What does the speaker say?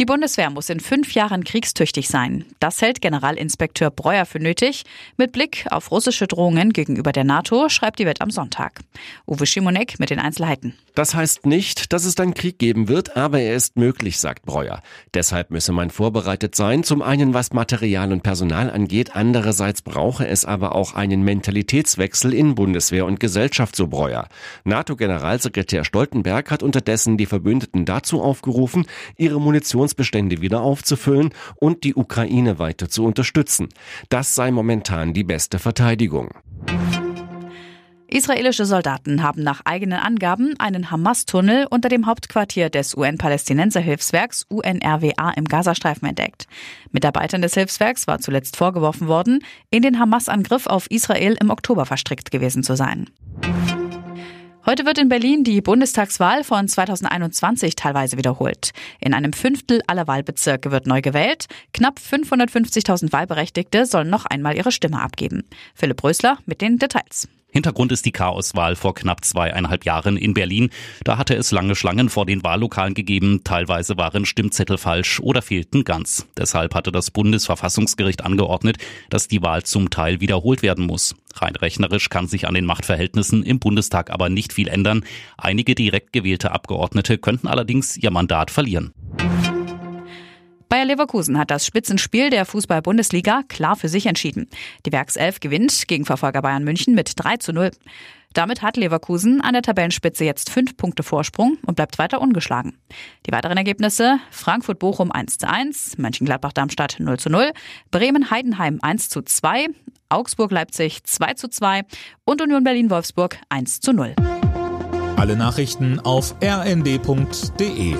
Die Bundeswehr muss in fünf Jahren kriegstüchtig sein. Das hält Generalinspekteur Breuer für nötig. Mit Blick auf russische Drohungen gegenüber der NATO schreibt die Welt am Sonntag. Uwe Schimonek mit den Einzelheiten. Das heißt nicht, dass es dann Krieg geben wird, aber er ist möglich, sagt Breuer. Deshalb müsse man vorbereitet sein, zum einen was Material und Personal angeht, andererseits brauche es aber auch einen Mentalitätswechsel in Bundeswehr und Gesellschaft, so Breuer. NATO-Generalsekretär Stoltenberg hat unterdessen die Verbündeten dazu aufgerufen, ihre Munition Munitionsbestände wieder aufzufüllen und die Ukraine weiter zu unterstützen. Das sei momentan die beste Verteidigung. Israelische Soldaten haben nach eigenen Angaben einen Hamas-Tunnel unter dem Hauptquartier des UN-Palästinenser-Hilfswerks UNRWA im Gazastreifen entdeckt. Mitarbeitern des Hilfswerks war zuletzt vorgeworfen worden, in den Hamas-Angriff auf Israel im Oktober verstrickt gewesen zu sein. Heute wird in Berlin die Bundestagswahl von 2021 teilweise wiederholt. In einem Fünftel aller Wahlbezirke wird neu gewählt. Knapp 550.000 Wahlberechtigte sollen noch einmal ihre Stimme abgeben. Philipp Rösler mit den Details. Hintergrund ist die Chaoswahl vor knapp zweieinhalb Jahren in Berlin. Da hatte es lange Schlangen vor den Wahllokalen gegeben. Teilweise waren Stimmzettel falsch oder fehlten ganz. Deshalb hatte das Bundesverfassungsgericht angeordnet, dass die Wahl zum Teil wiederholt werden muss. Rein rechnerisch kann sich an den Machtverhältnissen im Bundestag aber nicht viel ändern. Einige direkt gewählte Abgeordnete könnten allerdings ihr Mandat verlieren. Bayer Leverkusen hat das Spitzenspiel der Fußball-Bundesliga klar für sich entschieden. Die Werkself gewinnt gegen Verfolger Bayern München mit 3 zu 0. Damit hat Leverkusen an der Tabellenspitze jetzt fünf Punkte Vorsprung und bleibt weiter ungeschlagen. Die weiteren Ergebnisse Frankfurt-Bochum 1 zu 1, Mönchengladbach-Darmstadt 0 zu 0, Bremen-Heidenheim 1 zu 2, Augsburg-Leipzig 2 zu 2 und Union Berlin-Wolfsburg 1 zu 0. Alle Nachrichten auf rnd.de